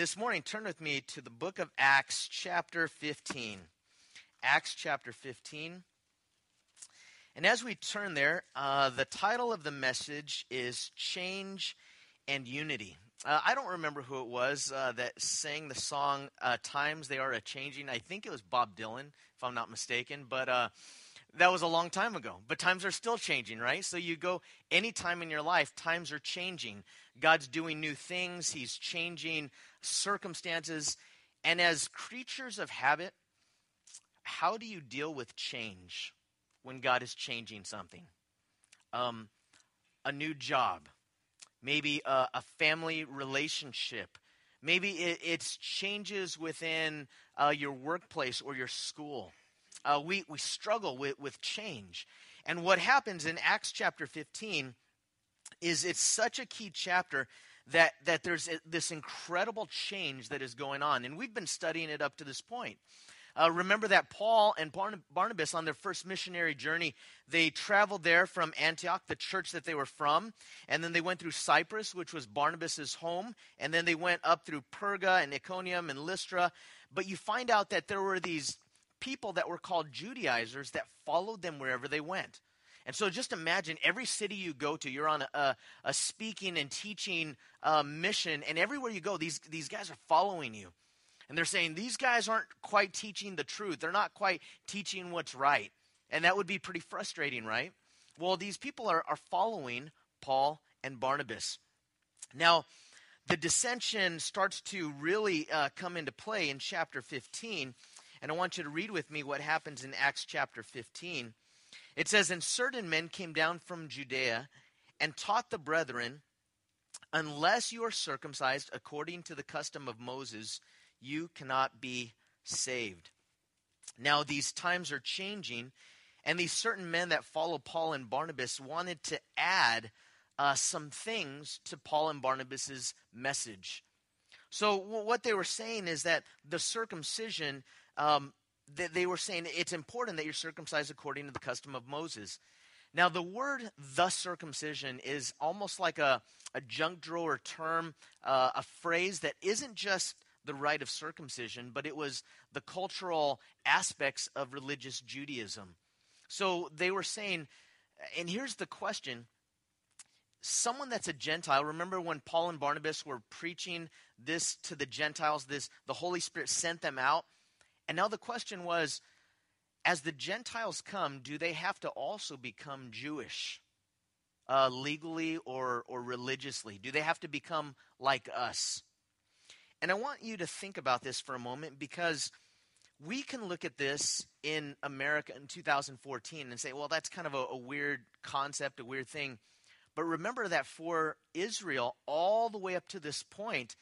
this morning, turn with me to the book of Acts, chapter 15. Acts, chapter 15. And as we turn there, uh, the title of the message is Change and Unity. Uh, I don't remember who it was uh, that sang the song uh, Times They Are a Changing. I think it was Bob Dylan, if I'm not mistaken. But uh, that was a long time ago. But times are still changing, right? So you go any time in your life, times are changing. God's doing new things, He's changing circumstances. And as creatures of habit, how do you deal with change when God is changing something? Um, a new job, maybe a, a family relationship, maybe it, it's changes within uh, your workplace or your school uh, we, we struggle with, with change. And what happens in Acts chapter 15 is it's such a key chapter that, that there's this incredible change that is going on. And we've been studying it up to this point. Uh, remember that Paul and Barnabas, on their first missionary journey, they traveled there from Antioch, the church that they were from, and then they went through Cyprus, which was Barnabas's home, and then they went up through Perga and Iconium and Lystra. But you find out that there were these people that were called Judaizers that followed them wherever they went. And so just imagine every city you go to, you're on a, a, speaking and teaching uh, mission, and everywhere you go, these, these guys are following you. And they're saying, these guys aren't quite teaching the truth. They're not quite teaching what's right. And that would be pretty frustrating, right? Well, these people are, are following Paul and Barnabas. Now, the dissension starts to really uh, come into play in chapter 15 and I want you to read with me what happens in Acts chapter 15. It says, And certain men came down from Judea and taught the brethren, Unless you are circumcised according to the custom of Moses, you cannot be saved. Now, these times are changing, and these certain men that follow Paul and Barnabas wanted to add uh, some things to Paul and Barnabas's message. So, what they were saying is that the circumcision um, they, they were saying it's important that you're circumcised according to the custom of Moses. Now, the word the circumcision is almost like a, a junk drawer term, uh, a phrase that isn't just the rite of circumcision, but it was the cultural aspects of religious Judaism. So they were saying, and here's the question someone that's a Gentile, remember when Paul and Barnabas were preaching this to the Gentiles, this the Holy Spirit sent them out and now the question was as the Gentiles come, do they have to also become Jewish? Uh, legally or, or religiously? Do they have to become like us? And I want you to think about this for a moment because we can look at this in America in 2014 and say, well, that's kind of a, a weird concept, a weird thing. But remember that for Israel, all the way up to this point,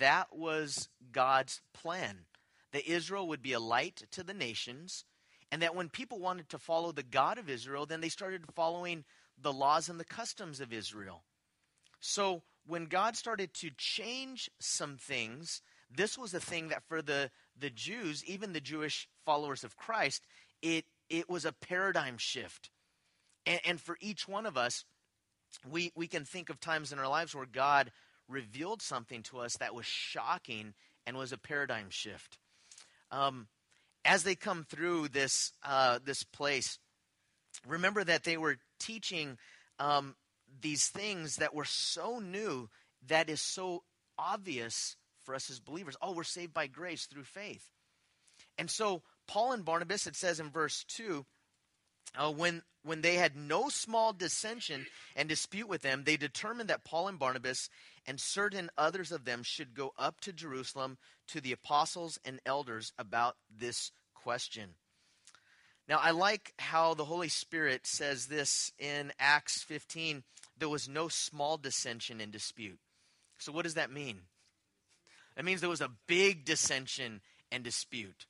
that was God's plan that Israel would be a light to the nations, and that when people wanted to follow the God of Israel, then they started following the laws and the customs of Israel. So when God started to change some things, this was a thing that for the, the Jews, even the Jewish followers of Christ, it, it was a paradigm shift. And, and for each one of us, we, we can think of times in our lives where God revealed something to us that was shocking and was a paradigm shift. Um, as they come through this uh, this place, remember that they were teaching um, these things that were so new that is so obvious for us as believers. Oh, we're saved by grace through faith. And so Paul and Barnabas, it says in verse two, uh, when when they had no small dissension and dispute with them, they determined that Paul and Barnabas and certain others of them should go up to Jerusalem to the apostles and elders about this question. Now, I like how the Holy Spirit says this in Acts 15 there was no small dissension and dispute. So, what does that mean? That means there was a big dissension and dispute.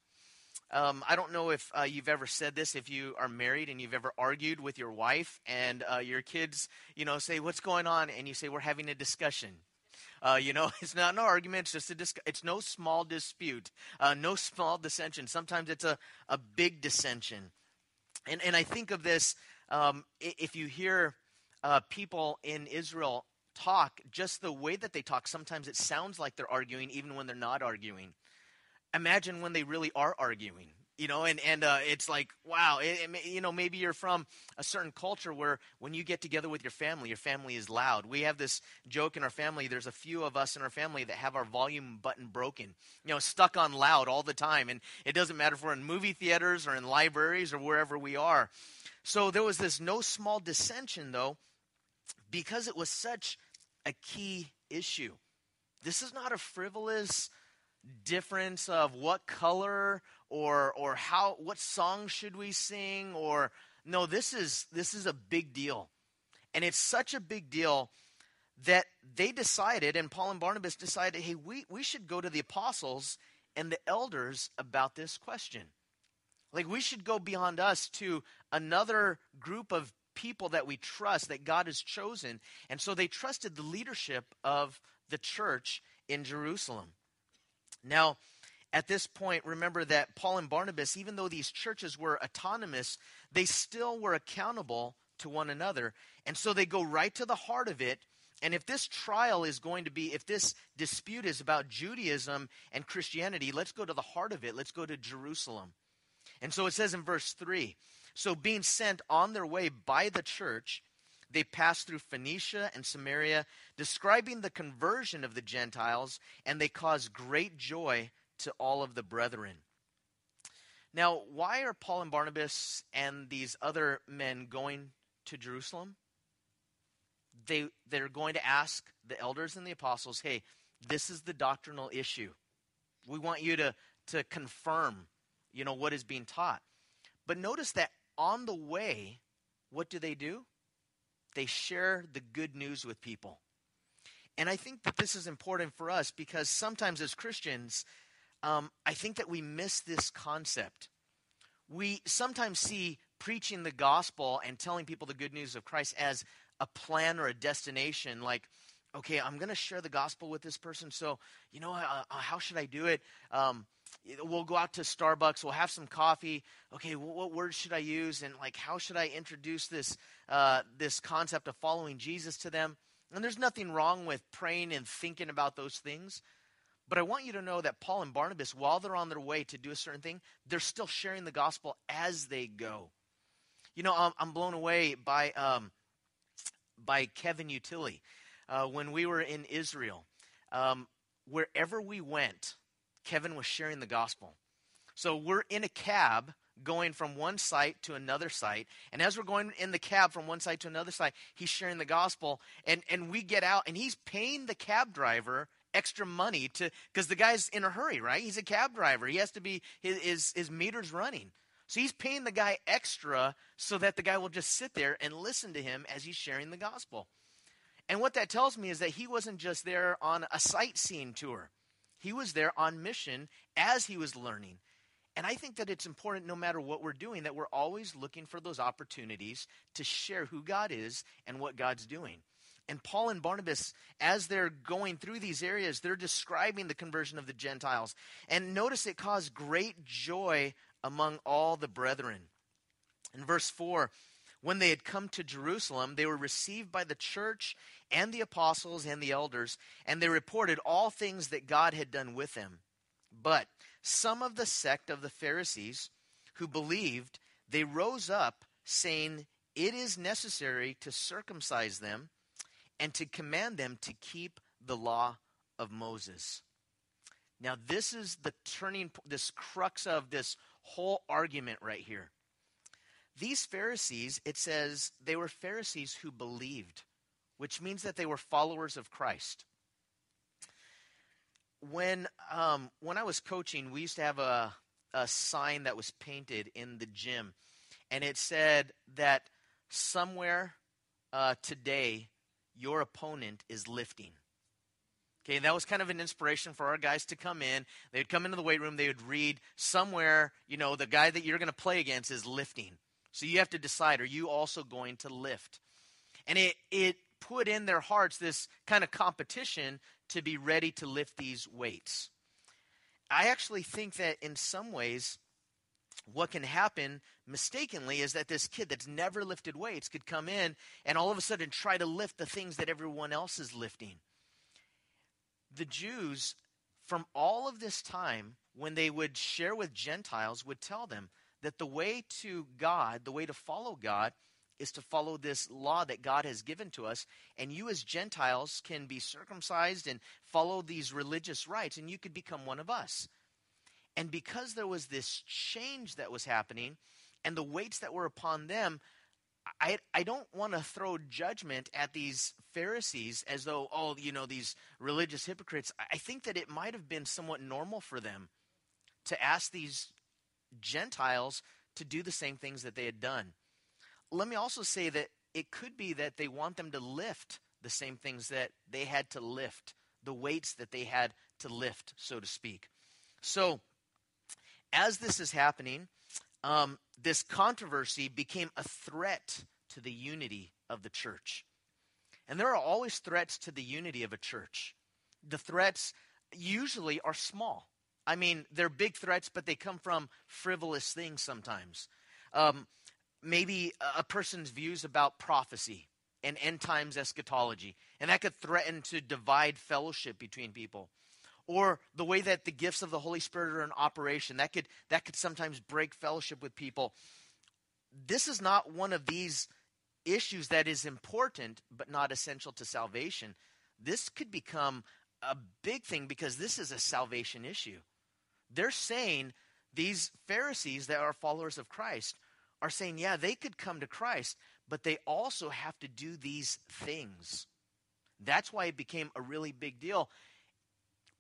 Um, I don't know if uh, you've ever said this, if you are married and you've ever argued with your wife and uh, your kids, you know, say, What's going on? And you say, We're having a discussion. Uh, you know, it's not an argument, it's just a dis- it's no small dispute, uh, no small dissension. Sometimes it's a, a big dissension. And, and I think of this um, if you hear uh, people in Israel talk, just the way that they talk, sometimes it sounds like they're arguing even when they're not arguing. Imagine when they really are arguing you know and and uh, it's like wow it, it, you know maybe you're from a certain culture where when you get together with your family your family is loud. We have this joke in our family there's a few of us in our family that have our volume button broken you know stuck on loud all the time and it doesn't matter if we're in movie theaters or in libraries or wherever we are. So there was this no small dissension though because it was such a key issue. This is not a frivolous difference of what color or or how what song should we sing or no this is this is a big deal. And it's such a big deal that they decided and paul and barnabas decided hey we, we should go to the apostles and the elders about this question. Like we should go beyond us to another group of people that we trust that god has chosen. And so they trusted the leadership of the church in jerusalem now, at this point, remember that Paul and Barnabas, even though these churches were autonomous, they still were accountable to one another. And so they go right to the heart of it. And if this trial is going to be, if this dispute is about Judaism and Christianity, let's go to the heart of it. Let's go to Jerusalem. And so it says in verse 3 So being sent on their way by the church, they passed through Phoenicia and Samaria, describing the conversion of the Gentiles, and they caused great joy to all of the brethren. Now, why are Paul and Barnabas and these other men going to Jerusalem? They, they're going to ask the elders and the apostles, hey, this is the doctrinal issue. We want you to, to confirm, you know, what is being taught. But notice that on the way, what do they do? They share the good news with people. And I think that this is important for us because sometimes as Christians, um, I think that we miss this concept. We sometimes see preaching the gospel and telling people the good news of Christ as a plan or a destination. Like, okay, I'm going to share the gospel with this person. So, you know, uh, uh, how should I do it? Um, we'll go out to Starbucks, we'll have some coffee. Okay, what, words should I use? And like, how should I introduce this, uh, this concept of following Jesus to them? And there's nothing wrong with praying and thinking about those things. But I want you to know that Paul and Barnabas, while they're on their way to do a certain thing, they're still sharing the gospel as they go. You know, I'm, I'm blown away by, um, by Kevin Utility. Uh, when we were in Israel, um, wherever we went, Kevin was sharing the gospel. So we're in a cab going from one site to another site. And as we're going in the cab from one site to another site, he's sharing the gospel. And, and we get out, and he's paying the cab driver extra money to because the guy's in a hurry, right? He's a cab driver. He has to be his, his his meter's running. So he's paying the guy extra so that the guy will just sit there and listen to him as he's sharing the gospel. And what that tells me is that he wasn't just there on a sightseeing tour. He was there on mission as he was learning. And I think that it's important, no matter what we're doing, that we're always looking for those opportunities to share who God is and what God's doing. And Paul and Barnabas, as they're going through these areas, they're describing the conversion of the Gentiles. And notice it caused great joy among all the brethren. In verse 4, when they had come to Jerusalem, they were received by the church and the apostles and the elders, and they reported all things that God had done with them. But some of the sect of the Pharisees who believed, they rose up, saying, It is necessary to circumcise them and to command them to keep the law of Moses. Now, this is the turning, this crux of this whole argument right here. These Pharisees, it says they were Pharisees who believed, which means that they were followers of Christ. When um, when I was coaching, we used to have a a sign that was painted in the gym, and it said that somewhere uh, today your opponent is lifting. Okay, that was kind of an inspiration for our guys to come in. They'd come into the weight room, they would read somewhere, you know, the guy that you're going to play against is lifting. So you have to decide are you also going to lift? And it, it put in their hearts this kind of competition to be ready to lift these weights. I actually think that in some ways, what can happen mistakenly is that this kid that's never lifted weights could come in and all of a sudden try to lift the things that everyone else is lifting. The Jews, from all of this time, when they would share with Gentiles, would tell them that the way to God, the way to follow God, is to follow this law that God has given to us. And you, as Gentiles, can be circumcised and follow these religious rites, and you could become one of us. And because there was this change that was happening and the weights that were upon them, I, I don't want to throw judgment at these Pharisees as though, oh, you know, these religious hypocrites. I think that it might have been somewhat normal for them to ask these Gentiles to do the same things that they had done. Let me also say that it could be that they want them to lift the same things that they had to lift, the weights that they had to lift, so to speak. So, as this is happening, um, this controversy became a threat to the unity of the church. And there are always threats to the unity of a church. The threats usually are small. I mean, they're big threats, but they come from frivolous things sometimes. Um, maybe a person's views about prophecy and end times eschatology, and that could threaten to divide fellowship between people or the way that the gifts of the Holy Spirit are in operation. That could that could sometimes break fellowship with people. This is not one of these issues that is important but not essential to salvation. This could become a big thing because this is a salvation issue. They're saying these Pharisees that are followers of Christ are saying, yeah, they could come to Christ, but they also have to do these things. That's why it became a really big deal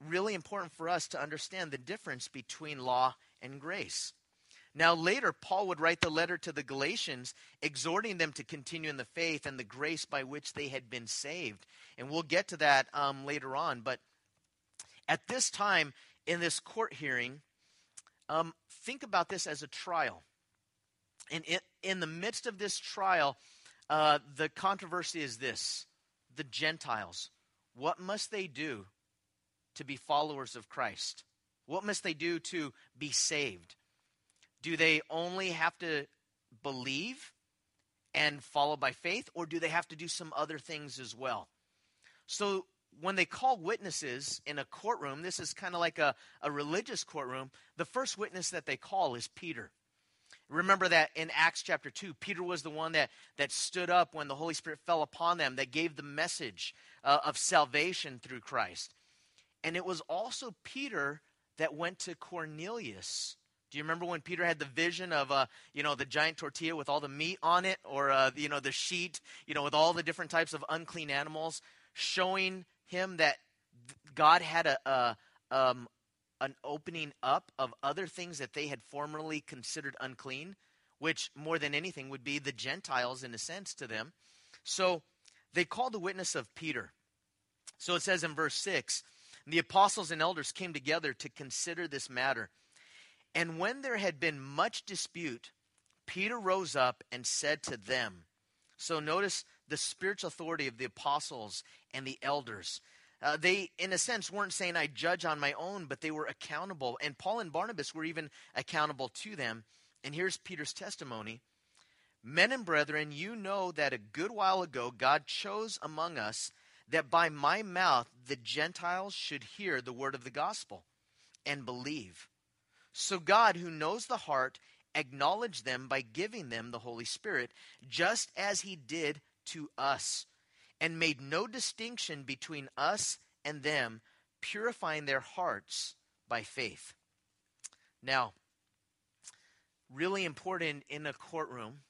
really important for us to understand the difference between law and grace. Now, later, Paul would write the letter to the Galatians, exhorting them to continue in the faith and the grace by which they had been saved. And we'll get to that um, later on. But at this time, in this court hearing, um, think about this as a trial. And in, in the midst of this trial, uh, the controversy is this the Gentiles. What must they do to be followers of Christ? What must they do to be saved? Do they only have to believe and follow by faith, or do they have to do some other things as well? So, when they call witnesses in a courtroom, this is kind of like a, a religious courtroom, the first witness that they call is Peter. Remember that in Acts chapter 2, Peter was the one that, that stood up when the Holy Spirit fell upon them, that gave the message uh, of salvation through Christ. And it was also Peter that went to Cornelius. Do you remember when Peter had the vision of, uh, you know, the giant tortilla with all the meat on it, or uh, you know, the sheet, you know, with all the different types of unclean animals, showing him that God had a, a um, an opening up of other things that they had formerly considered unclean, which more than anything would be the Gentiles in a sense to them. So they called the witness of Peter. So it says in verse 6 the apostles and elders came together to consider this matter. And when there had been much dispute, Peter rose up and said to them, So notice the spiritual authority of the apostles and the elders. Uh, they, in a sense, weren't saying, I judge on my own, but they were accountable. And Paul and Barnabas were even accountable to them. And here's Peter's testimony Men and brethren, you know that a good while ago God chose among us that by my mouth the Gentiles should hear the word of the gospel and believe. So God, who knows the heart, acknowledged them by giving them the Holy Spirit, just as he did to us, and made no distinction between us and them, purifying their hearts by faith. Now, really important in a courtroom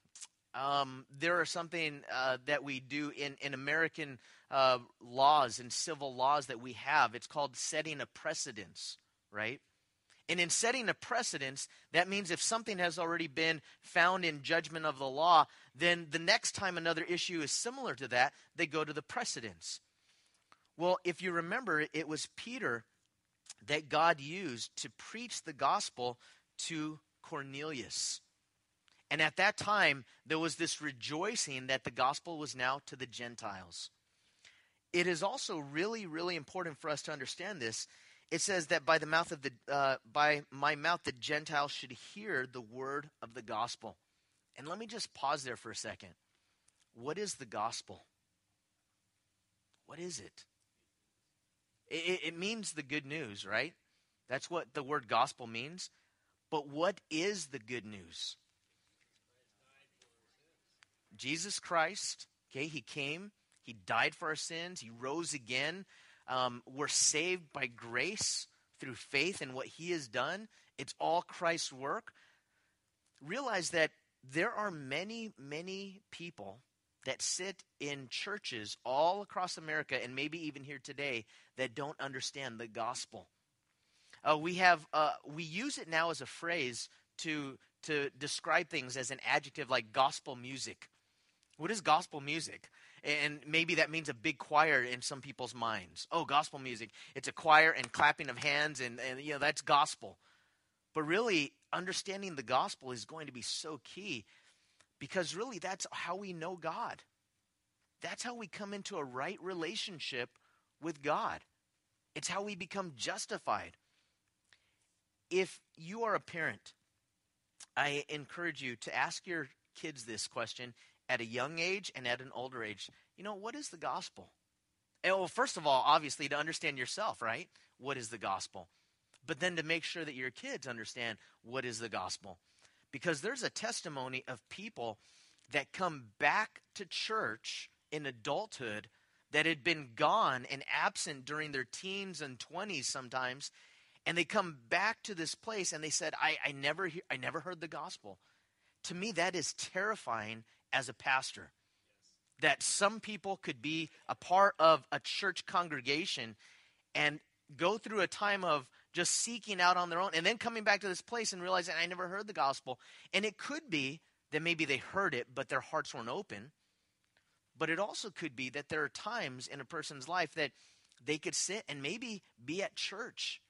um, there are something uh, that we do in, in American uh, laws and civil laws that we have. It's called setting a precedence, right? And in setting a precedence, that means if something has already been found in judgment of the law, then the next time another issue is similar to that, they go to the precedence. Well, if you remember, it was Peter that God used to preach the gospel to Cornelius. And at that time, there was this rejoicing that the gospel was now to the Gentiles. It is also really, really important for us to understand this it says that by the mouth of the uh, by my mouth the Gentiles should hear the word of the gospel. And let me just pause there for a second. What is the gospel? What is it? It, it means the good news, right? That's what the word gospel means. But what is the good news? Jesus Christ, okay, he came, he died for our sins, he rose again. Um, we're saved by grace through faith in what he has done. It's all Christ's work. Realize that there are many, many people that sit in churches all across America and maybe even here today that don't understand the gospel. Uh, we have uh, we use it now as a phrase to to describe things as an adjective like gospel music. What is gospel music? And maybe that means a big choir in some people's minds. Oh, gospel music. It's a choir and clapping of hands, and, and you know, that's gospel. But really, understanding the gospel is going to be so key because really that's how we know God. That's how we come into a right relationship with God. It's how we become justified. If you are a parent, I encourage you to ask your kids this question at a young age and at an older age. You know, what is the gospel? And, well, first of all, obviously, to understand yourself, right? What is the gospel? But then to make sure that your kids understand what is the gospel because there's a testimony of people that come back to church in adulthood that had been gone and absent during their teens and 20s sometimes and they come back to this place and they said i, I never he- i never heard the gospel to me that is terrifying as a pastor that some people could be a part of a church congregation and go through a time of just seeking out on their own and then coming back to this place and realizing I never heard the gospel. And it could be that maybe they heard it, but their hearts weren't open. But it also could be that there are times in a person's life that they could sit and maybe be at church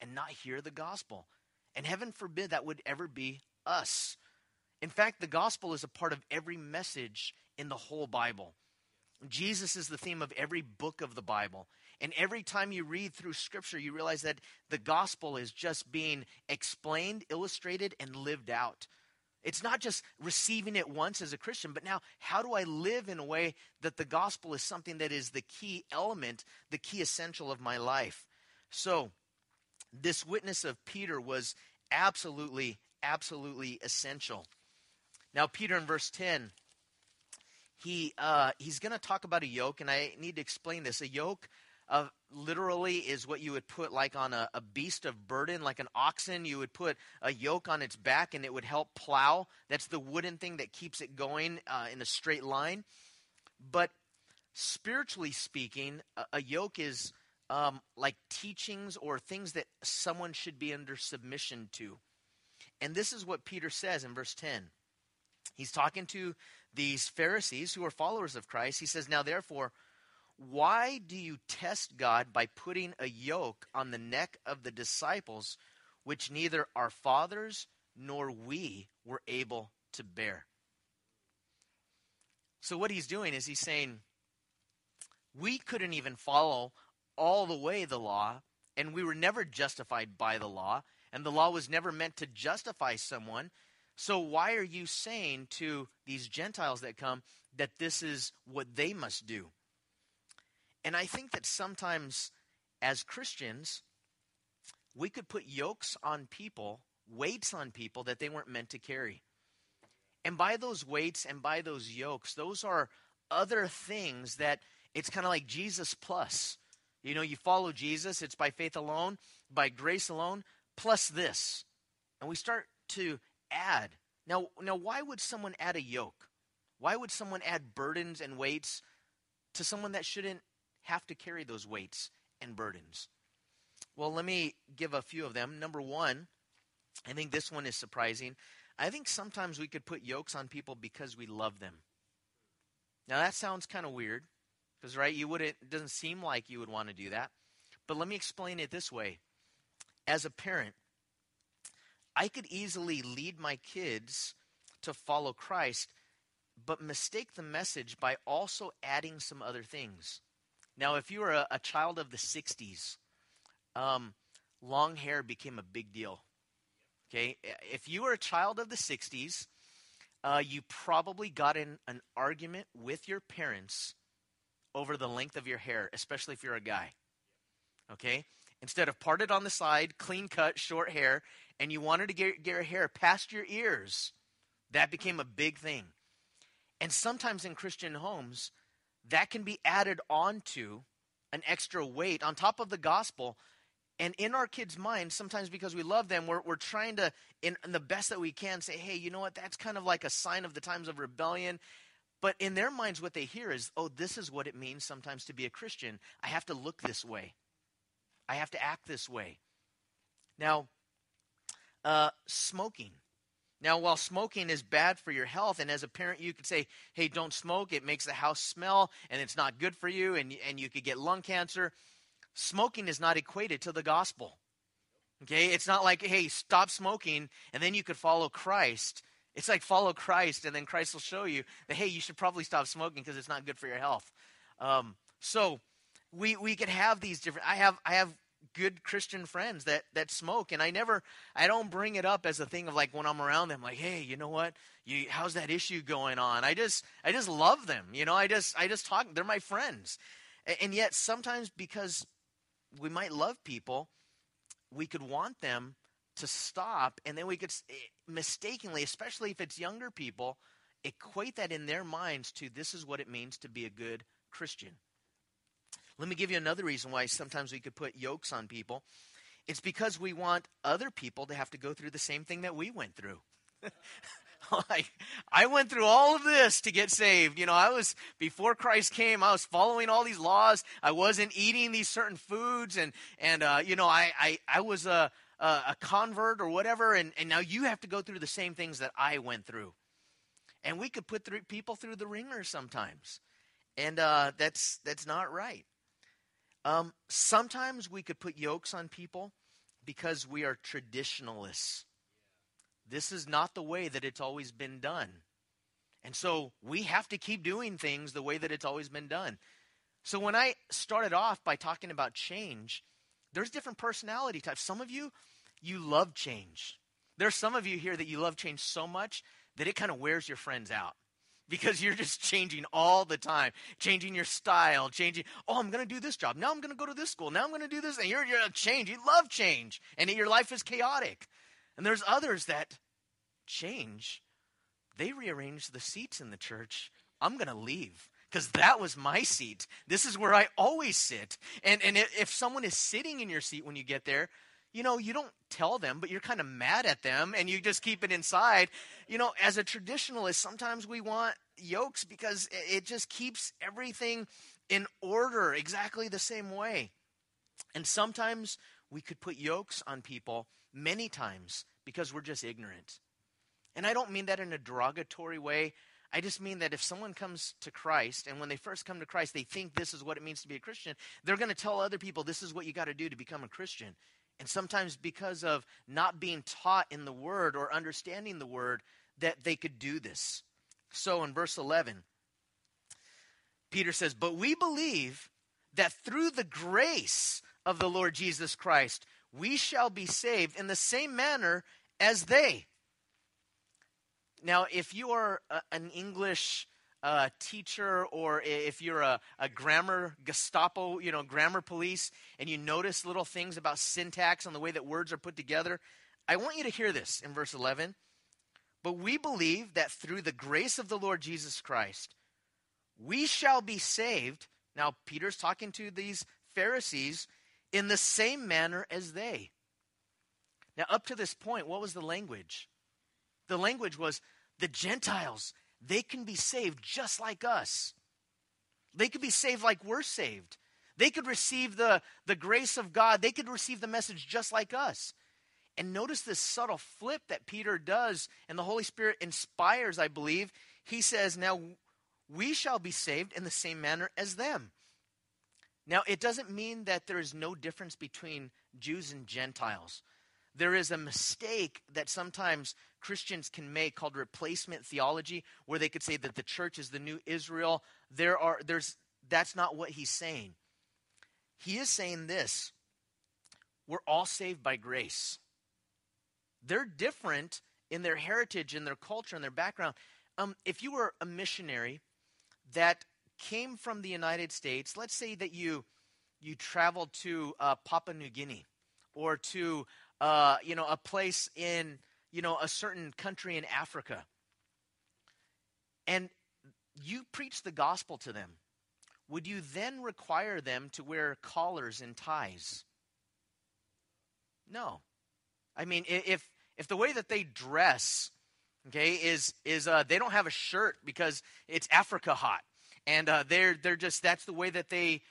and not hear the gospel. And heaven forbid that would ever be us. In fact, the gospel is a part of every message in the whole Bible. Jesus is the theme of every book of the Bible. And every time you read through Scripture, you realize that the gospel is just being explained, illustrated, and lived out. It's not just receiving it once as a Christian, but now how do I live in a way that the gospel is something that is the key element, the key essential of my life? So, this witness of Peter was absolutely, absolutely essential. Now, Peter in verse 10, he, uh, he's going to talk about a yoke, and I need to explain this. A yoke of literally is what you would put like on a, a, beast of burden, like an oxen. You would put a yoke on its back and it would help plow. That's the wooden thing that keeps it going uh, in a straight line. But spiritually speaking, a, a yoke is um, like teachings or things that someone should be under submission to. And this is what Peter says in verse 10. He's talking to these Pharisees who are followers of Christ. He says, Now therefore, why do you test God by putting a yoke on the neck of the disciples, which neither our fathers nor we were able to bear? So, what he's doing is he's saying, we couldn't even follow all the way the law, and we were never justified by the law, and the law was never meant to justify someone. So, why are you saying to these Gentiles that come that this is what they must do? And I think that sometimes as Christians, we could put yokes on people, weights on people that they weren't meant to carry. And by those weights and by those yokes, those are other things that it's kind of like Jesus plus. You know, you follow Jesus, it's by faith alone, by grace alone, plus this. And we start to add. Now, now why would someone add a yoke? Why would someone add burdens and weights to someone that shouldn't have to carry those weights and burdens? Well, let me give a few of them. Number one, I think this one is surprising. I think sometimes we could put yokes on people because we love them. Now that sounds kind of weird, because right, you wouldn't. It doesn't seem like you would want to do that. But let me explain it this way: as a parent, I could easily lead my kids to follow Christ, but mistake the message by also adding some other things. Now, if you were a, a child of the 60s, um, long hair became a big deal. Okay, if you were a child of the 60s, uh, you probably got in an argument with your parents over the length of your hair, especially if you're a guy. Okay? Instead of parted on the side, clean cut, short hair, and you wanted to get, get your hair past your ears, that became a big thing. And sometimes in Christian homes, that can be added onto an extra weight on top of the gospel. And in our kids' minds, sometimes because we love them, we're, we're trying to, in, in the best that we can, say, hey, you know what? That's kind of like a sign of the times of rebellion. But in their minds, what they hear is, oh, this is what it means sometimes to be a Christian. I have to look this way, I have to act this way. Now, uh, smoking. Now, while smoking is bad for your health, and as a parent, you could say, hey, don't smoke. It makes the house smell, and it's not good for you, and, and you could get lung cancer. Smoking is not equated to the gospel. Okay? It's not like, hey, stop smoking, and then you could follow Christ. It's like follow Christ, and then Christ will show you that hey, you should probably stop smoking because it's not good for your health. Um, so we we could have these different. I have I have good Christian friends that that smoke, and I never I don't bring it up as a thing of like when I'm around them, like hey, you know what, you how's that issue going on? I just I just love them, you know. I just I just talk. They're my friends, and yet sometimes because we might love people, we could want them to stop, and then we could eh, mistakenly, especially if it's younger people, equate that in their minds to this is what it means to be a good Christian. Let me give you another reason why sometimes we could put yokes on people. It's because we want other people to have to go through the same thing that we went through. like I went through all of this to get saved. You know, I was before Christ came. I was following all these laws. I wasn't eating these certain foods, and and uh, you know, I I I was a a convert or whatever, and, and now you have to go through the same things that I went through. And we could put people through the ringer sometimes, and uh, that's that's not right. Um, sometimes we could put yokes on people because we are traditionalists. This is not the way that it's always been done. And so we have to keep doing things the way that it's always been done. So when I started off by talking about change, there's different personality types. Some of you, you love change. There's some of you here that you love change so much that it kind of wears your friends out because you're just changing all the time, changing your style, changing. Oh, I'm going to do this job. Now I'm going to go to this school. Now I'm going to do this. And you're, you're a change. You love change. And your life is chaotic. And there's others that change. They rearrange the seats in the church. I'm going to leave because that was my seat. This is where I always sit. And, and if someone is sitting in your seat when you get there, you know, you don't tell them, but you're kind of mad at them and you just keep it inside. You know, as a traditionalist, sometimes we want yokes because it just keeps everything in order exactly the same way. And sometimes we could put yokes on people many times because we're just ignorant. And I don't mean that in a derogatory way. I just mean that if someone comes to Christ and when they first come to Christ, they think this is what it means to be a Christian, they're going to tell other people this is what you got to do to become a Christian. And sometimes because of not being taught in the Word or understanding the Word, that they could do this. So in verse 11, Peter says, But we believe that through the grace of the Lord Jesus Christ, we shall be saved in the same manner as they. Now, if you are a, an English uh, teacher or if you're a, a grammar Gestapo, you know, grammar police, and you notice little things about syntax and the way that words are put together, I want you to hear this in verse 11. But we believe that through the grace of the Lord Jesus Christ, we shall be saved. Now, Peter's talking to these Pharisees in the same manner as they. Now, up to this point, what was the language? The language was the Gentiles, they can be saved just like us. They could be saved like we're saved. They could receive the, the grace of God. They could receive the message just like us. And notice this subtle flip that Peter does, and the Holy Spirit inspires, I believe. He says, Now we shall be saved in the same manner as them. Now, it doesn't mean that there is no difference between Jews and Gentiles there is a mistake that sometimes Christians can make called replacement theology, where they could say that the church is the new Israel. There are there's that's not what he's saying. He is saying this. We're all saved by grace. They're different in their heritage, in their culture, in their background. Um, if you were a missionary that came from the United States, let's say that you you traveled to uh, Papua New Guinea or to uh, you know a place in you know a certain country in Africa, and you preach the gospel to them, would you then require them to wear collars and ties? No. I mean, if if the way that they dress, okay, is is uh, they don't have a shirt because it's Africa hot, and uh, they're they're just that's the way that they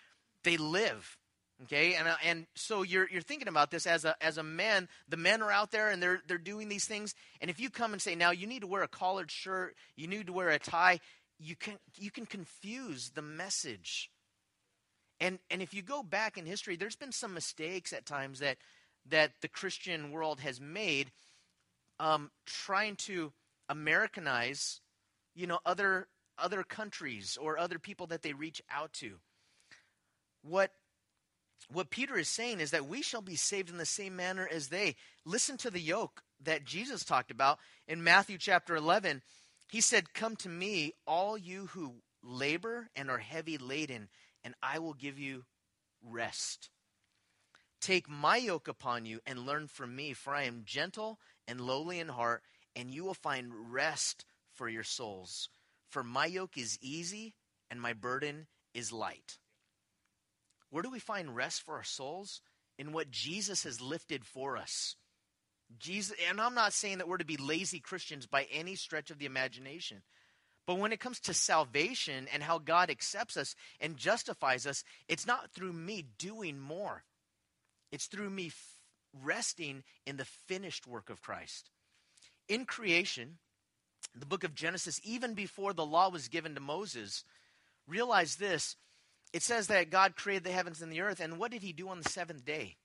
they live. Okay, and uh, and so you're you're thinking about this as a as a man. The men are out there and they're they're doing these things. And if you come and say now you need to wear a collared shirt, you need to wear a tie, you can you can confuse the message. And and if you go back in history, there's been some mistakes at times that that the Christian world has made, um, trying to Americanize, you know, other other countries or other people that they reach out to. What what Peter is saying is that we shall be saved in the same manner as they. Listen to the yoke that Jesus talked about in Matthew chapter 11. He said, Come to me, all you who labor and are heavy laden, and I will give you rest. Take my yoke upon you and learn from me, for I am gentle and lowly in heart, and you will find rest for your souls. For my yoke is easy and my burden is light. Where do we find rest for our souls? In what Jesus has lifted for us. Jesus, and I'm not saying that we're to be lazy Christians by any stretch of the imagination. But when it comes to salvation and how God accepts us and justifies us, it's not through me doing more. It's through me f- resting in the finished work of Christ. In creation, the book of Genesis, even before the law was given to Moses, realize this it says that God created the heavens and the earth, and what did he do on the seventh day?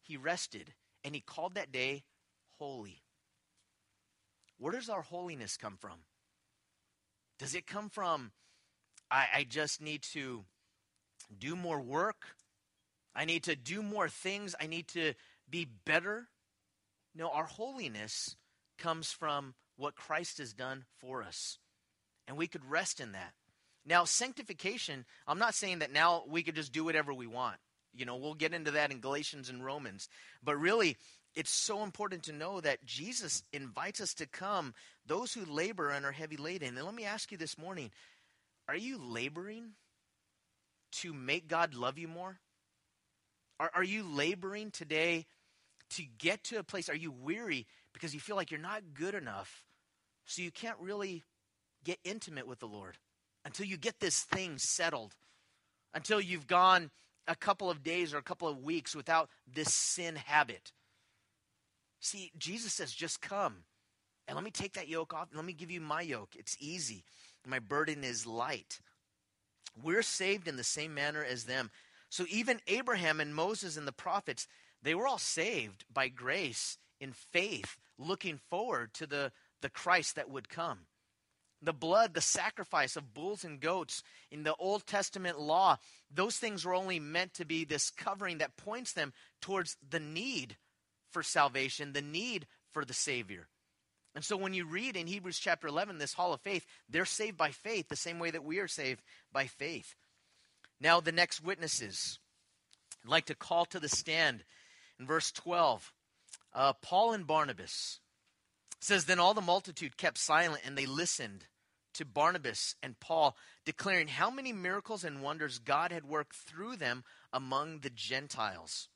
He rested, and he called that day holy. Where does our holiness come from? Does it come from, I, I just need to do more work? I need to do more things? I need to be better? No, our holiness comes from what Christ has done for us. And we could rest in that. Now, sanctification, I'm not saying that now we could just do whatever we want. You know, we'll get into that in Galatians and Romans. But really, it's so important to know that Jesus invites us to come, those who labor and are heavy laden. And let me ask you this morning are you laboring to make God love you more? Are, are you laboring today to get to a place? Are you weary because you feel like you're not good enough so you can't really get intimate with the Lord? Until you get this thing settled, until you've gone a couple of days or a couple of weeks without this sin habit. See, Jesus says, just come and let me take that yoke off. Let me give you my yoke. It's easy. My burden is light. We're saved in the same manner as them. So even Abraham and Moses and the prophets, they were all saved by grace in faith, looking forward to the, the Christ that would come. The blood, the sacrifice of bulls and goats in the Old Testament law, those things were only meant to be this covering that points them towards the need for salvation, the need for the Savior. And so when you read in Hebrews chapter 11, this hall of faith, they're saved by faith the same way that we are saved by faith. Now, the next witnesses. I'd like to call to the stand in verse 12 uh, Paul and Barnabas says, Then all the multitude kept silent and they listened to Barnabas and Paul, declaring how many miracles and wonders God had worked through them among the Gentiles.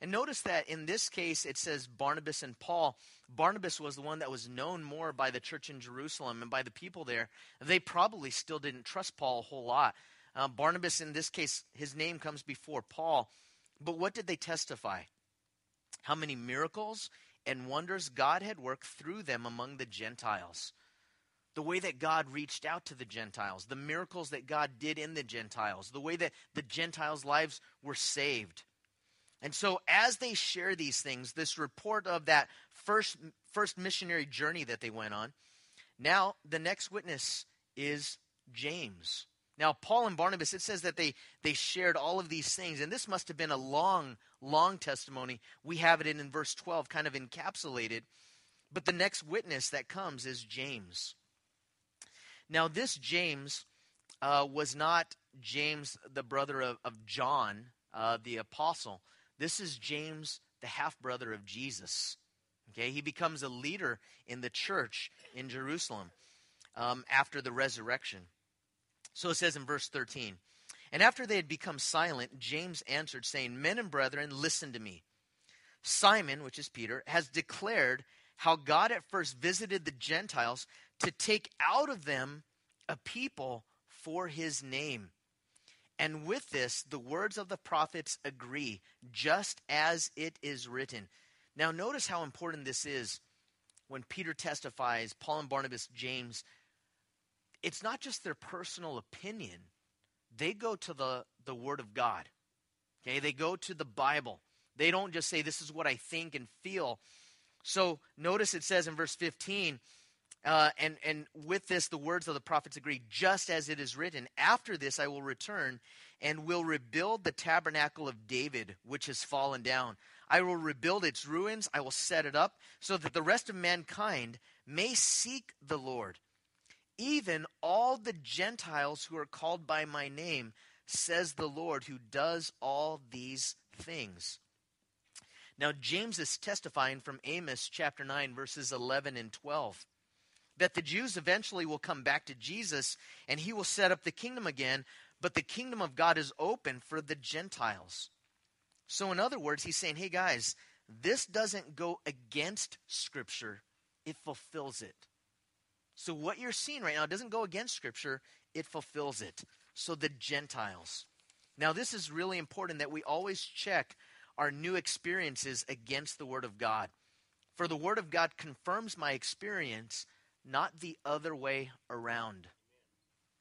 And notice that in this case it says Barnabas and Paul. Barnabas was the one that was known more by the church in Jerusalem and by the people there. They probably still didn't trust Paul a whole lot. Uh, Barnabas, in this case, his name comes before Paul. But what did they testify? How many miracles and wonders God had worked through them among the Gentiles. The way that God reached out to the Gentiles, the miracles that God did in the Gentiles, the way that the Gentiles' lives were saved. And so, as they share these things, this report of that first, first missionary journey that they went on, now the next witness is James. Now, Paul and Barnabas, it says that they, they shared all of these things, and this must have been a long, long testimony. We have it in, in verse 12, kind of encapsulated. But the next witness that comes is James. Now, this James uh, was not James, the brother of, of John, uh, the apostle. This is James, the half brother of Jesus. Okay, he becomes a leader in the church in Jerusalem um, after the resurrection. So it says in verse 13 And after they had become silent, James answered, saying, Men and brethren, listen to me. Simon, which is Peter, has declared how God at first visited the Gentiles to take out of them a people for his name. And with this, the words of the prophets agree, just as it is written. Now, notice how important this is when Peter testifies, Paul and Barnabas, James. It's not just their personal opinion, they go to the, the Word of God. Okay, they go to the Bible. They don't just say, This is what I think and feel. So notice it says in verse 15, uh, and, and with this, the words of the prophets agree, just as it is written, After this I will return and will rebuild the tabernacle of David, which has fallen down. I will rebuild its ruins, I will set it up, so that the rest of mankind may seek the Lord. Even all the Gentiles who are called by my name, says the Lord, who does all these things. Now, James is testifying from Amos chapter 9, verses 11 and 12 that the Jews eventually will come back to Jesus and he will set up the kingdom again, but the kingdom of God is open for the Gentiles. So, in other words, he's saying, hey guys, this doesn't go against Scripture, it fulfills it. So, what you're seeing right now doesn't go against Scripture, it fulfills it. So, the Gentiles. Now, this is really important that we always check our new experiences against the Word of God. For the Word of God confirms my experience, not the other way around.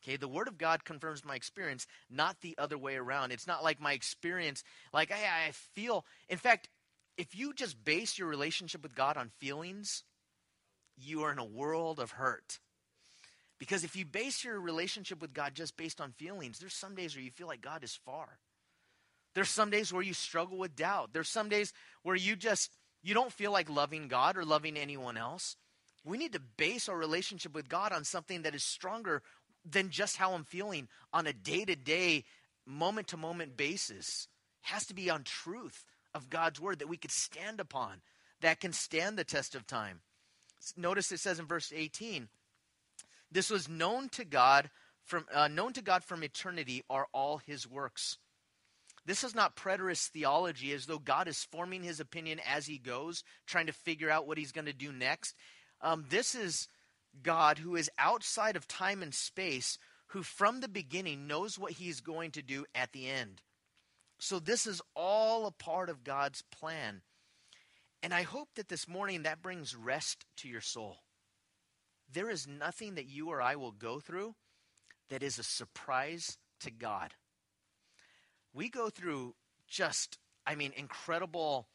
Okay, the Word of God confirms my experience, not the other way around. It's not like my experience, like I, I feel. In fact, if you just base your relationship with God on feelings, you are in a world of hurt. Because if you base your relationship with God just based on feelings, there's some days where you feel like God is far. There's some days where you struggle with doubt. There's some days where you just you don't feel like loving God or loving anyone else. We need to base our relationship with God on something that is stronger than just how I'm feeling on a day to day, moment to moment basis. It has to be on truth of God's word that we could stand upon, that can stand the test of time. Notice it says in verse 18, this was known to God from uh, known to God from eternity are all his works. This is not preterist theology as though God is forming his opinion as he goes, trying to figure out what he's going to do next. Um, this is God who is outside of time and space, who from the beginning knows what he's going to do at the end. So this is all a part of God's plan. And I hope that this morning that brings rest to your soul. There is nothing that you or I will go through that is a surprise to God. We go through just, I mean, incredible,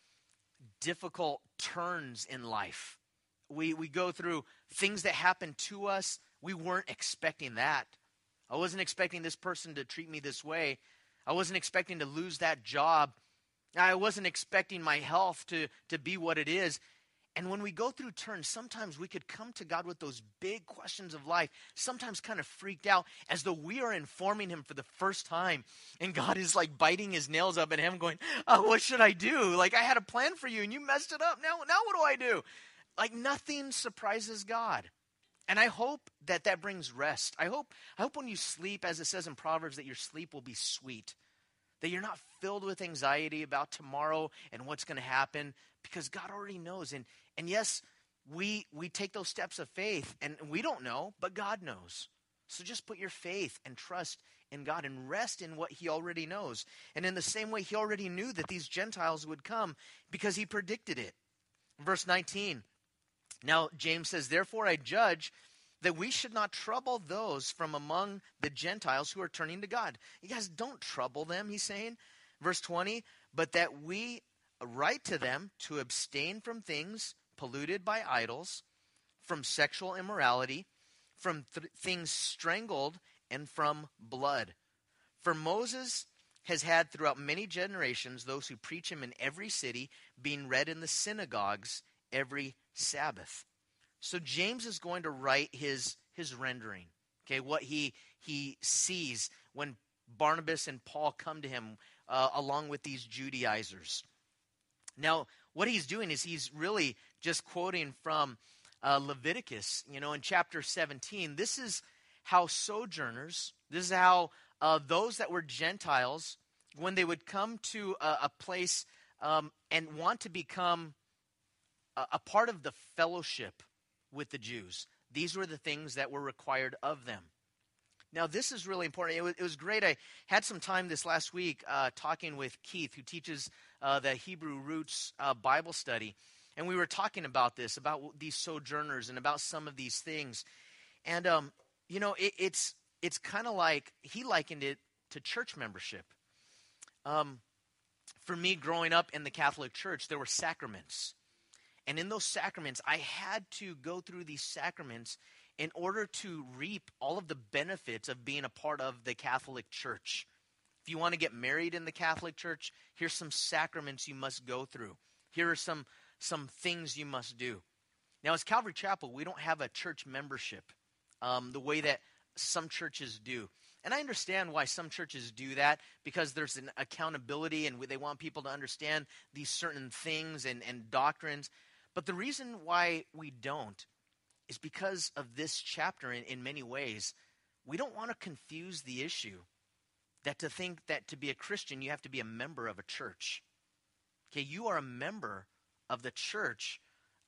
difficult turns in life. We, we go through things that happen to us. We weren't expecting that. I wasn't expecting this person to treat me this way. I wasn't expecting to lose that job. I wasn't expecting my health to, to be what it is. And when we go through turns, sometimes we could come to God with those big questions of life, sometimes kind of freaked out as though we are informing Him for the first time. And God is like biting His nails up at Him, going, oh, What should I do? Like, I had a plan for you and you messed it up. Now, now what do I do? Like nothing surprises God. And I hope that that brings rest. I hope, I hope when you sleep, as it says in Proverbs, that your sleep will be sweet. That you're not filled with anxiety about tomorrow and what's going to happen because God already knows. And, and yes, we, we take those steps of faith and we don't know, but God knows. So just put your faith and trust in God and rest in what He already knows. And in the same way, He already knew that these Gentiles would come because He predicted it. Verse 19 now, James says, Therefore I judge that we should not trouble those from among the Gentiles who are turning to God. You guys don't trouble them, he's saying. Verse 20, but that we write to them to abstain from things polluted by idols, from sexual immorality, from th- things strangled, and from blood. For Moses has had throughout many generations those who preach him in every city, being read in the synagogues every Sabbath. So James is going to write his his rendering. Okay, what he he sees when Barnabas and Paul come to him uh, along with these Judaizers. Now, what he's doing is he's really just quoting from uh, Leviticus. You know, in chapter 17, this is how sojourners, this is how uh, those that were Gentiles, when they would come to a, a place um, and want to become a, a part of the fellowship with the Jews, these were the things that were required of them. Now, this is really important. It was, it was great. I had some time this last week uh, talking with Keith, who teaches uh, the Hebrew Roots uh, Bible study. And we were talking about this, about these sojourners, and about some of these things. And, um, you know, it, it's, it's kind of like he likened it to church membership. Um, for me, growing up in the Catholic Church, there were sacraments. And in those sacraments, I had to go through these sacraments in order to reap all of the benefits of being a part of the Catholic Church. If you want to get married in the Catholic Church, here's some sacraments you must go through. Here are some some things you must do. Now, as Calvary Chapel, we don't have a church membership um, the way that some churches do. And I understand why some churches do that because there's an accountability and they want people to understand these certain things and, and doctrines. But the reason why we don't is because of this chapter in, in many ways. We don't want to confuse the issue that to think that to be a Christian, you have to be a member of a church. Okay, you are a member of the church,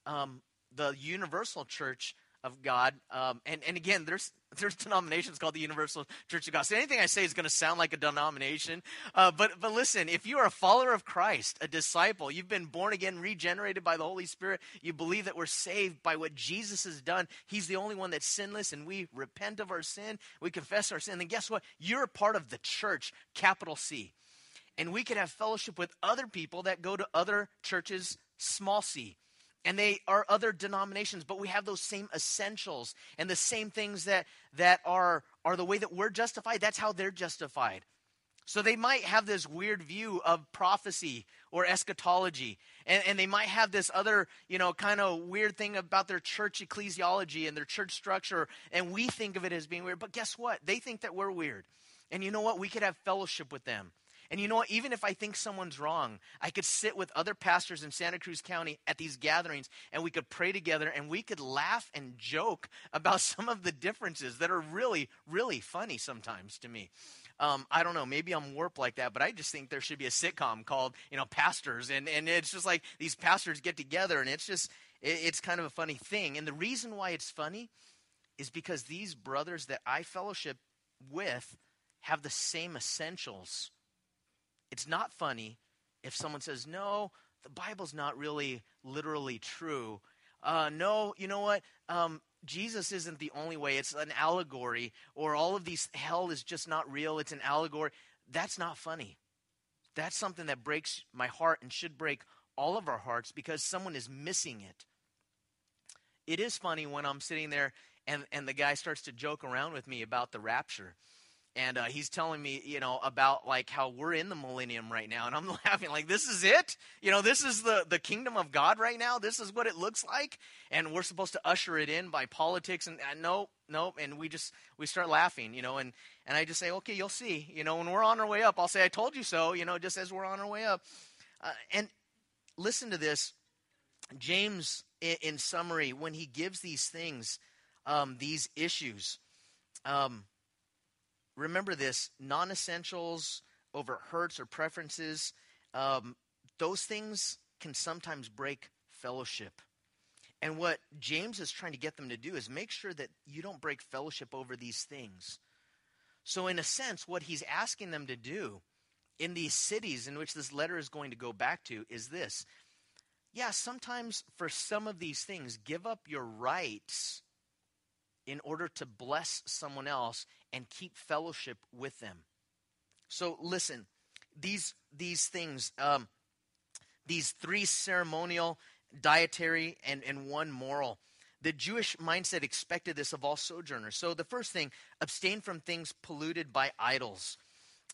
um, the universal church of God. Um, and, and again, there's there's denominations called the Universal Church of God. So anything I say is going to sound like a denomination. Uh, but but listen, if you are a follower of Christ, a disciple, you've been born again, regenerated by the Holy Spirit. You believe that we're saved by what Jesus has done. He's the only one that's sinless, and we repent of our sin. We confess our sin. Then guess what? You're a part of the church, capital C. And we can have fellowship with other people that go to other churches, small c and they are other denominations but we have those same essentials and the same things that that are are the way that we're justified that's how they're justified. So they might have this weird view of prophecy or eschatology and, and they might have this other you know kind of weird thing about their church ecclesiology and their church structure and we think of it as being weird but guess what? They think that we're weird. And you know what? We could have fellowship with them and you know what? Even if I think someone's wrong, I could sit with other pastors in Santa Cruz County at these gatherings and we could pray together and we could laugh and joke about some of the differences that are really, really funny sometimes to me. Um, I don't know, maybe I'm warped like that, but I just think there should be a sitcom called, you know, Pastors. And, and it's just like these pastors get together and it's just, it, it's kind of a funny thing. And the reason why it's funny is because these brothers that I fellowship with have the same essentials it's not funny if someone says, no, the Bible's not really literally true. Uh, no, you know what? Um, Jesus isn't the only way. It's an allegory, or all of these, hell is just not real. It's an allegory. That's not funny. That's something that breaks my heart and should break all of our hearts because someone is missing it. It is funny when I'm sitting there and, and the guy starts to joke around with me about the rapture and uh, he's telling me you know about like how we're in the millennium right now and i'm laughing like this is it? You know this is the the kingdom of god right now? This is what it looks like? And we're supposed to usher it in by politics and uh, nope nope and we just we start laughing you know and and i just say okay you'll see you know when we're on our way up i'll say i told you so you know just as we're on our way up. Uh, and listen to this james in, in, summary when he gives these things um, these issues um, remember this non essentials over hurts or preferences, um, those things can sometimes break fellowship. And what James is trying to get them to do is make sure that you don't break fellowship over these things. So, in a sense, what he's asking them to do in these cities in which this letter is going to go back to is this. Yeah, sometimes for some of these things, give up your rights in order to bless someone else and keep fellowship with them. So listen, these these things, um, these three ceremonial, dietary, and, and one moral. The Jewish mindset expected this of all sojourners. So the first thing, abstain from things polluted by idols.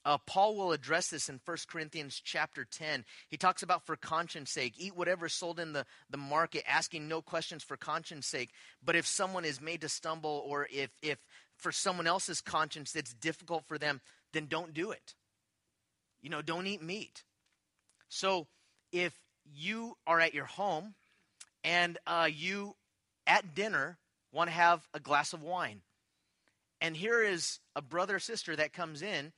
Uh, Paul will address this in 1 Corinthians chapter 10. He talks about for conscience sake, eat whatever is sold in the, the market, asking no questions for conscience sake. But if someone is made to stumble, or if, if for someone else's conscience it's difficult for them, then don't do it. You know, don't eat meat. So if you are at your home and uh, you at dinner want to have a glass of wine, and here is a brother or sister that comes in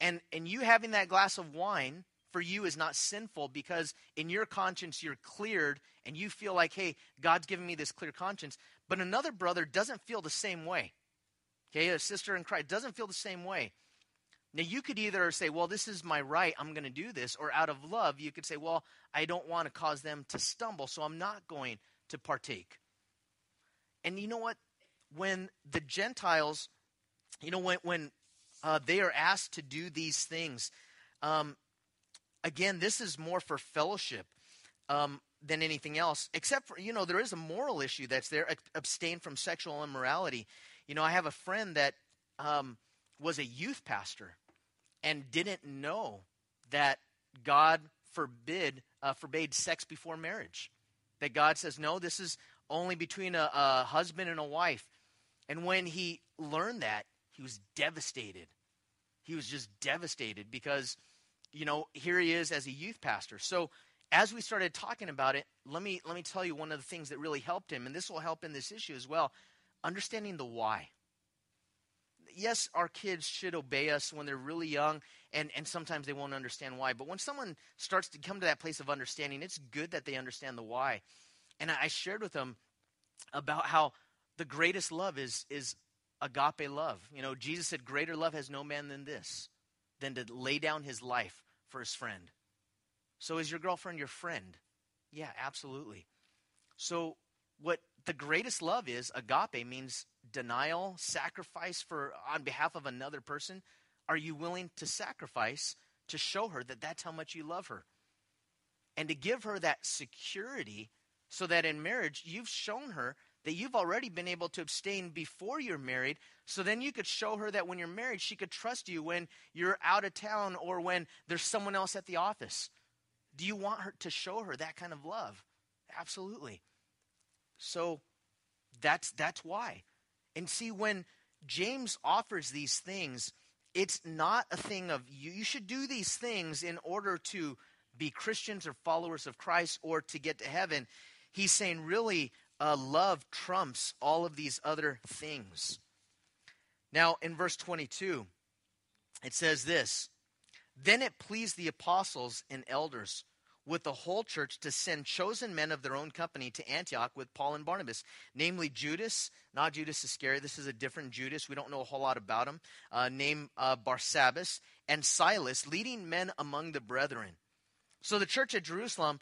and and you having that glass of wine for you is not sinful because in your conscience you're cleared and you feel like hey god's given me this clear conscience. But another brother doesn't feel the same way. Okay a sister in christ doesn't feel the same way. Now you could either say well this is my right i'm going to do this or out of love you could say well i don't want to cause them to stumble so i'm not going to partake. And you know what? When the gentiles you know when when uh, they are asked to do these things. Um, again, this is more for fellowship um, than anything else, except for, you know, there is a moral issue that's there. Abstain from sexual immorality. You know, I have a friend that um, was a youth pastor and didn't know that God forbid uh, forbade sex before marriage. That God says, no, this is only between a, a husband and a wife. And when he learned that, he was devastated. He was just devastated because, you know, here he is as a youth pastor. So as we started talking about it, let me let me tell you one of the things that really helped him, and this will help in this issue as well, understanding the why. Yes, our kids should obey us when they're really young, and, and sometimes they won't understand why. But when someone starts to come to that place of understanding, it's good that they understand the why. And I shared with them about how the greatest love is is agape love. You know, Jesus said, Greater love has no man than this, than to lay down his life for his friend. So is your girlfriend your friend? Yeah, absolutely. So what the greatest love is, agape means denial, sacrifice for on behalf of another person. Are you willing to sacrifice to show her that that's how much you love her? And to give her that security so that in marriage you've shown her that you've already been able to abstain before you're married. So then you could show her that when you're married, she could trust you when you're out of town or when there's someone else at the office. Do you want her to show her that kind of love? Absolutely. So that's that's why. And see when James offers these things, it's not a thing of you, you should do these things in order to be Christians or followers of Christ or to get to heaven. He's saying really uh, love trumps all of these other things. Now, in verse 22, it says this Then it pleased the apostles and elders with the whole church to send chosen men of their own company to Antioch with Paul and Barnabas, namely Judas, not Judas Iscariot, this is a different Judas, we don't know a whole lot about him, uh, named uh, Barsabbas, and Silas, leading men among the brethren. So the church at Jerusalem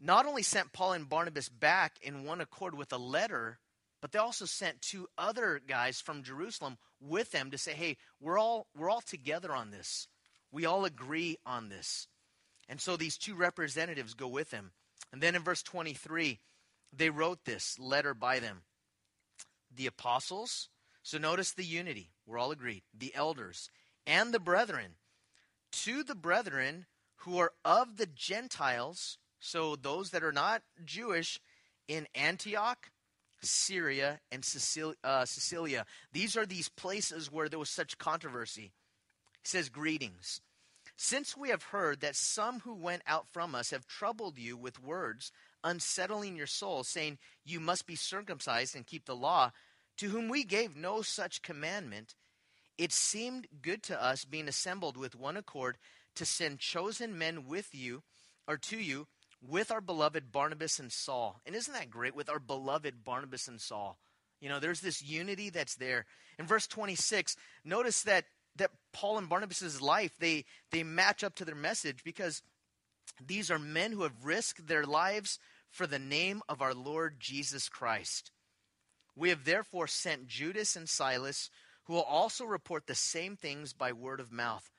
not only sent Paul and Barnabas back in one accord with a letter, but they also sent two other guys from Jerusalem with them to say, "Hey, we're all we're all together on this. We all agree on this." And so these two representatives go with them. And then in verse 23, they wrote this letter by them. The apostles, so notice the unity. We're all agreed. The elders and the brethren, to the brethren who are of the Gentiles so those that are not Jewish in Antioch, Syria, and uh, Cilicia, these are these places where there was such controversy. He says, Greetings. Since we have heard that some who went out from us have troubled you with words, unsettling your souls, saying, You must be circumcised and keep the law, to whom we gave no such commandment, it seemed good to us, being assembled with one accord, to send chosen men with you, or to you, with our beloved Barnabas and Saul. And isn't that great? With our beloved Barnabas and Saul. You know, there's this unity that's there. In verse 26, notice that that Paul and Barnabas' life, they they match up to their message because these are men who have risked their lives for the name of our Lord Jesus Christ. We have therefore sent Judas and Silas, who will also report the same things by word of mouth.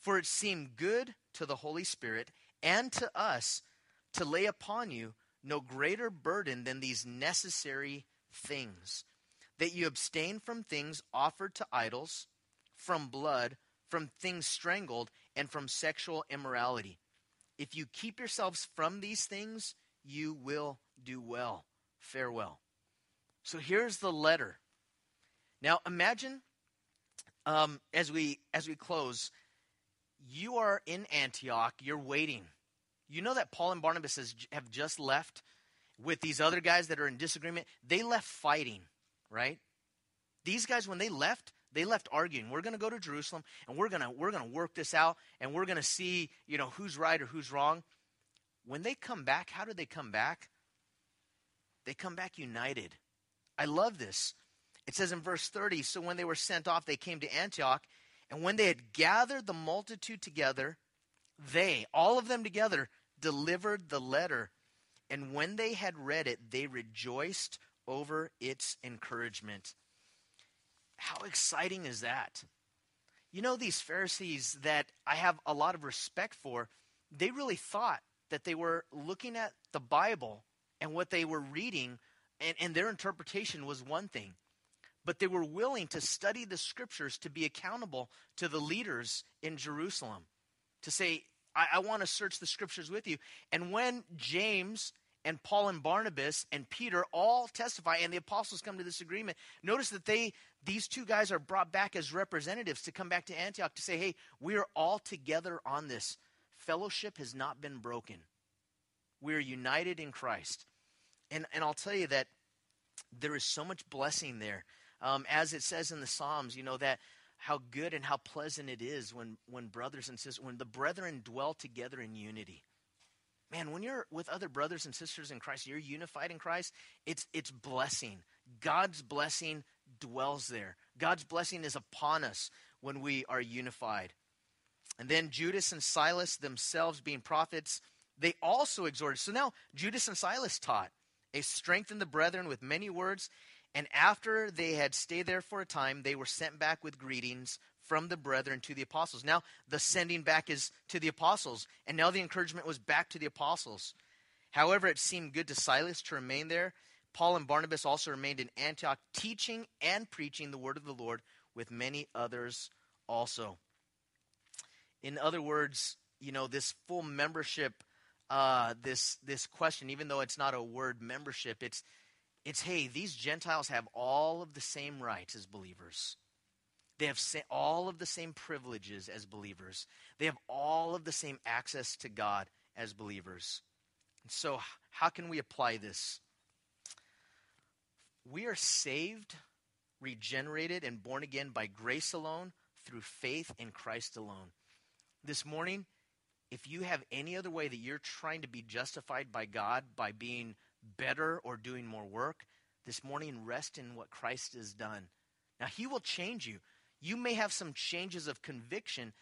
For it seemed good to the Holy Spirit and to us to lay upon you no greater burden than these necessary things that you abstain from things offered to idols, from blood, from things strangled, and from sexual immorality. If you keep yourselves from these things, you will do well. Farewell. So here's the letter. Now imagine um, as we as we close, you are in Antioch. You're waiting. You know that Paul and Barnabas has, have just left with these other guys that are in disagreement. They left fighting, right? These guys, when they left, they left arguing. We're going to go to Jerusalem and we're going to we're going to work this out and we're going to see, you know, who's right or who's wrong. When they come back, how do they come back? They come back united. I love this. It says in verse 30, so when they were sent off, they came to Antioch, and when they had gathered the multitude together, they, all of them together, delivered the letter. And when they had read it, they rejoiced over its encouragement. How exciting is that? You know, these Pharisees that I have a lot of respect for, they really thought that they were looking at the Bible and what they were reading, and, and their interpretation was one thing. But they were willing to study the scriptures to be accountable to the leaders in Jerusalem. To say, I, I want to search the scriptures with you. And when James and Paul and Barnabas and Peter all testify, and the apostles come to this agreement. Notice that they, these two guys are brought back as representatives to come back to Antioch to say, hey, we are all together on this. Fellowship has not been broken. We are united in Christ. And, and I'll tell you that there is so much blessing there. Um, as it says in the Psalms, you know, that how good and how pleasant it is when, when brothers and sisters, when the brethren dwell together in unity man, when you're with other brothers and sisters in Christ, you're unified in Christ, it's it's blessing. God's blessing dwells there. God's blessing is upon us when we are unified. And then Judas and Silas themselves being prophets, they also exhorted. So now Judas and Silas taught. They strengthened the brethren with many words, and after they had stayed there for a time, they were sent back with greetings from the brethren to the apostles. Now the sending back is to the apostles, and now the encouragement was back to the apostles. However, it seemed good to Silas to remain there. Paul and Barnabas also remained in Antioch, teaching and preaching the word of the Lord with many others also. In other words, you know, this full membership, uh, this this question, even though it's not a word membership, it's it's hey, these Gentiles have all of the same rights as believers. They have all of the same privileges as believers. They have all of the same access to God as believers. And so, how can we apply this? We are saved, regenerated, and born again by grace alone, through faith in Christ alone. This morning, if you have any other way that you're trying to be justified by God by being better or doing more work, this morning rest in what Christ has done. Now, He will change you you may have some changes of conviction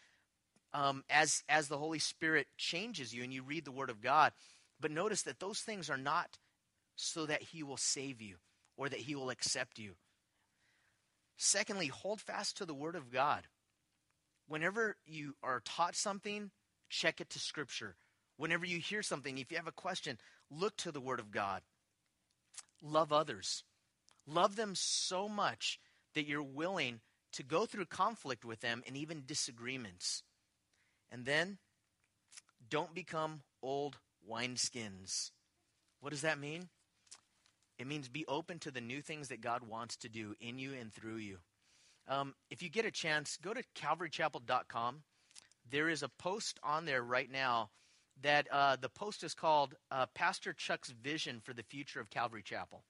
um, as as the Holy Spirit changes you and you read the Word of God. But notice that those things are not so that He will save you or that He will accept you. Secondly, hold fast to the Word of God. Whenever you are taught something, check it to Scripture. Whenever you hear something, if you have a question, look to the Word of God. Love others. Love them so much that you're willing to go through conflict with them and even disagreements. And then don't become old wineskins. What does that mean? It means be open to the new things that God wants to do in you and through you. Um, if you get a chance, go to calvarychapel.com. There is a post on there right now that uh, the post is called uh, Pastor Chuck's Vision for the Future of Calvary Chapel.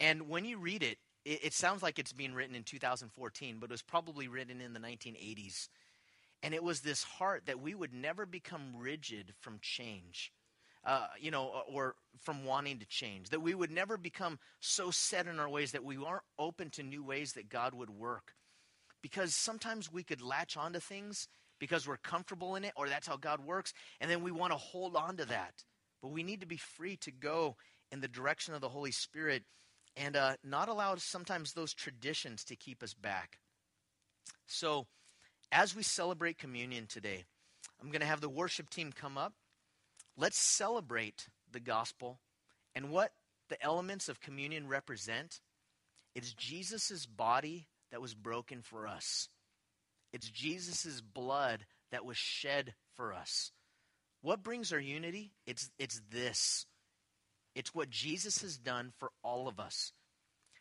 And when you read it, it, it sounds like it's being written in 2014, but it was probably written in the 1980s. And it was this heart that we would never become rigid from change. Uh, you know, or from wanting to change. That we would never become so set in our ways that we aren't open to new ways that God would work. Because sometimes we could latch onto things because we're comfortable in it, or that's how God works, and then we want to hold on to that. But we need to be free to go in the direction of the Holy Spirit and uh, not allow sometimes those traditions to keep us back. So, as we celebrate communion today, I'm going to have the worship team come up. Let's celebrate the gospel and what the elements of communion represent. It's Jesus' body that was broken for us. It's Jesus' blood that was shed for us. What brings our unity? It's, it's this. It's what Jesus has done for all of us.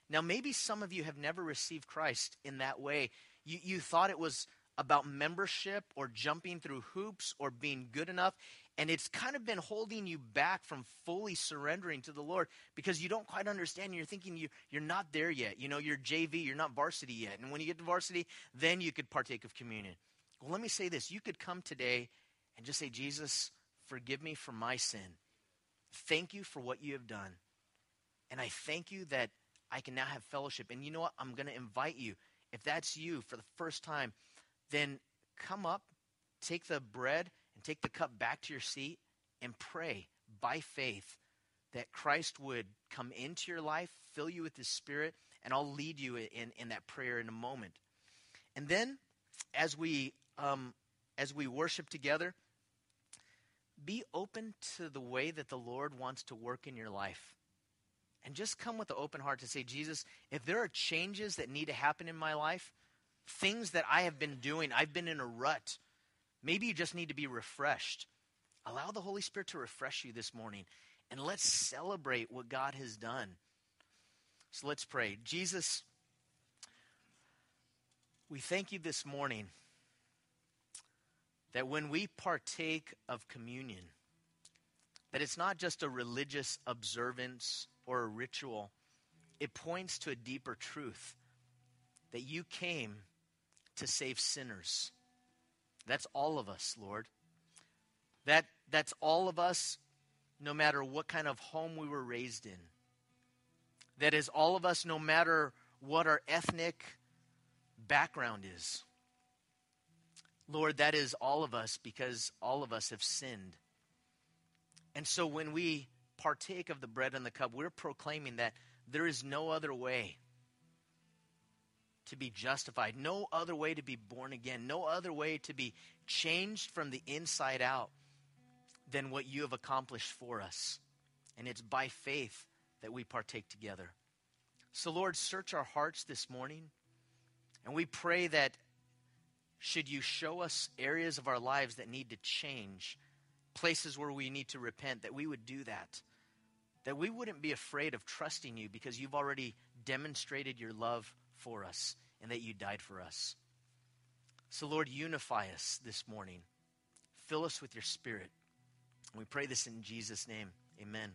Now, maybe some of you have never received Christ in that way. You, you thought it was about membership or jumping through hoops or being good enough. And it's kind of been holding you back from fully surrendering to the Lord because you don't quite understand. You're thinking you, you're not there yet. You know, you're JV, you're not varsity yet. And when you get to varsity, then you could partake of communion. Well, let me say this. You could come today and just say, Jesus, forgive me for my sin. Thank you for what you have done. And I thank you that I can now have fellowship. And you know what? I'm going to invite you. If that's you for the first time, then come up, take the bread take the cup back to your seat and pray by faith that Christ would come into your life, fill you with his spirit, and I'll lead you in, in that prayer in a moment. And then as we um, as we worship together, be open to the way that the Lord wants to work in your life. And just come with an open heart to say, Jesus, if there are changes that need to happen in my life, things that I have been doing, I've been in a rut. Maybe you just need to be refreshed. Allow the Holy Spirit to refresh you this morning. And let's celebrate what God has done. So let's pray. Jesus, we thank you this morning that when we partake of communion, that it's not just a religious observance or a ritual, it points to a deeper truth that you came to save sinners. That's all of us, Lord. That, that's all of us, no matter what kind of home we were raised in. That is all of us, no matter what our ethnic background is. Lord, that is all of us because all of us have sinned. And so when we partake of the bread and the cup, we're proclaiming that there is no other way to be justified, no other way to be born again, no other way to be changed from the inside out than what you have accomplished for us. And it's by faith that we partake together. So, Lord, search our hearts this morning. And we pray that should you show us areas of our lives that need to change, places where we need to repent, that we would do that. That we wouldn't be afraid of trusting you because you've already demonstrated your love for us and that you died for us. So, Lord, unify us this morning. Fill us with your spirit. We pray this in Jesus' name. Amen.